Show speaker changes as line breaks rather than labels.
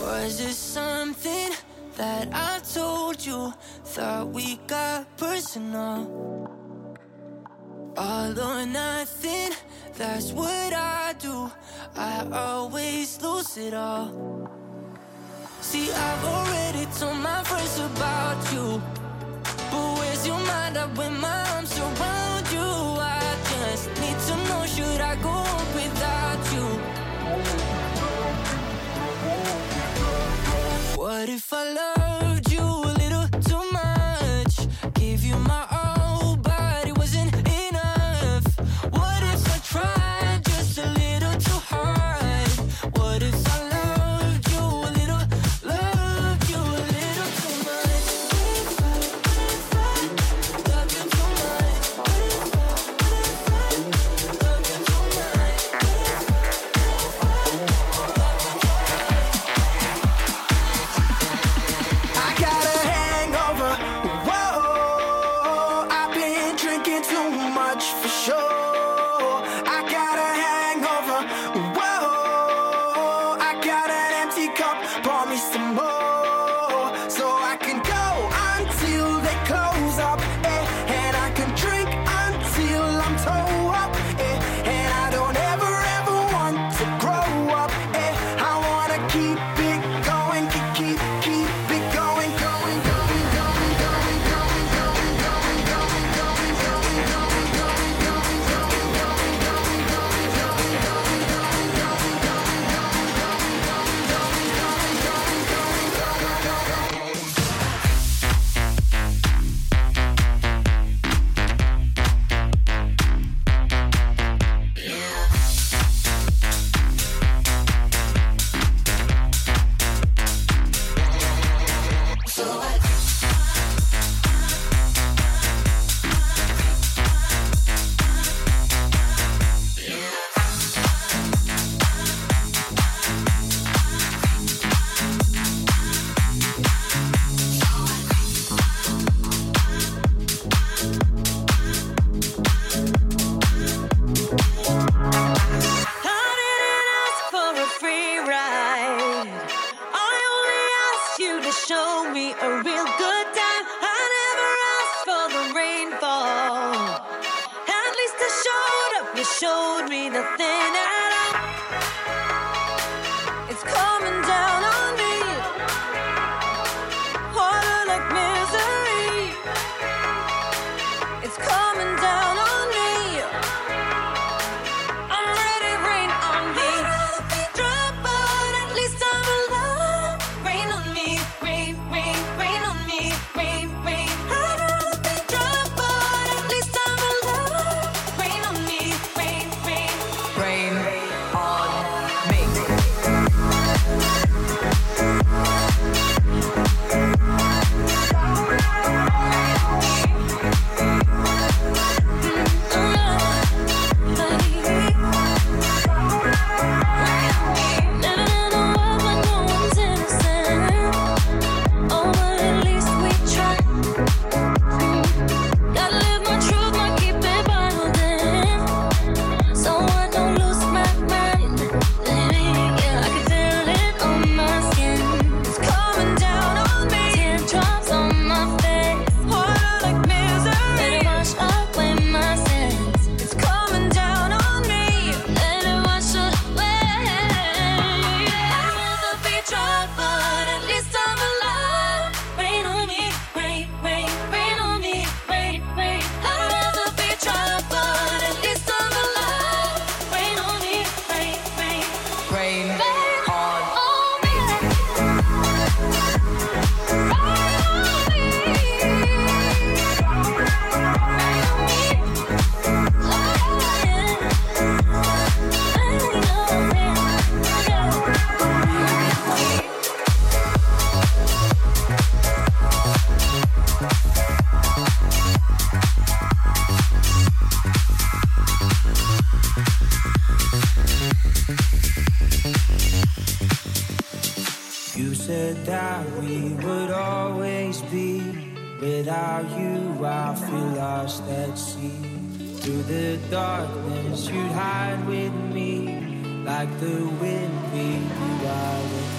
Was it something that I told you? Thought we got personal. All or nothing, that's what I do. I always lose it all. See, I've already told my friends about you. But where's your mind up when my arms around?
wake pour me some more.
You showed me nothing.
Without you, I feel lost at sea.
Through the darkness, you'd hide with me like the wind beat you out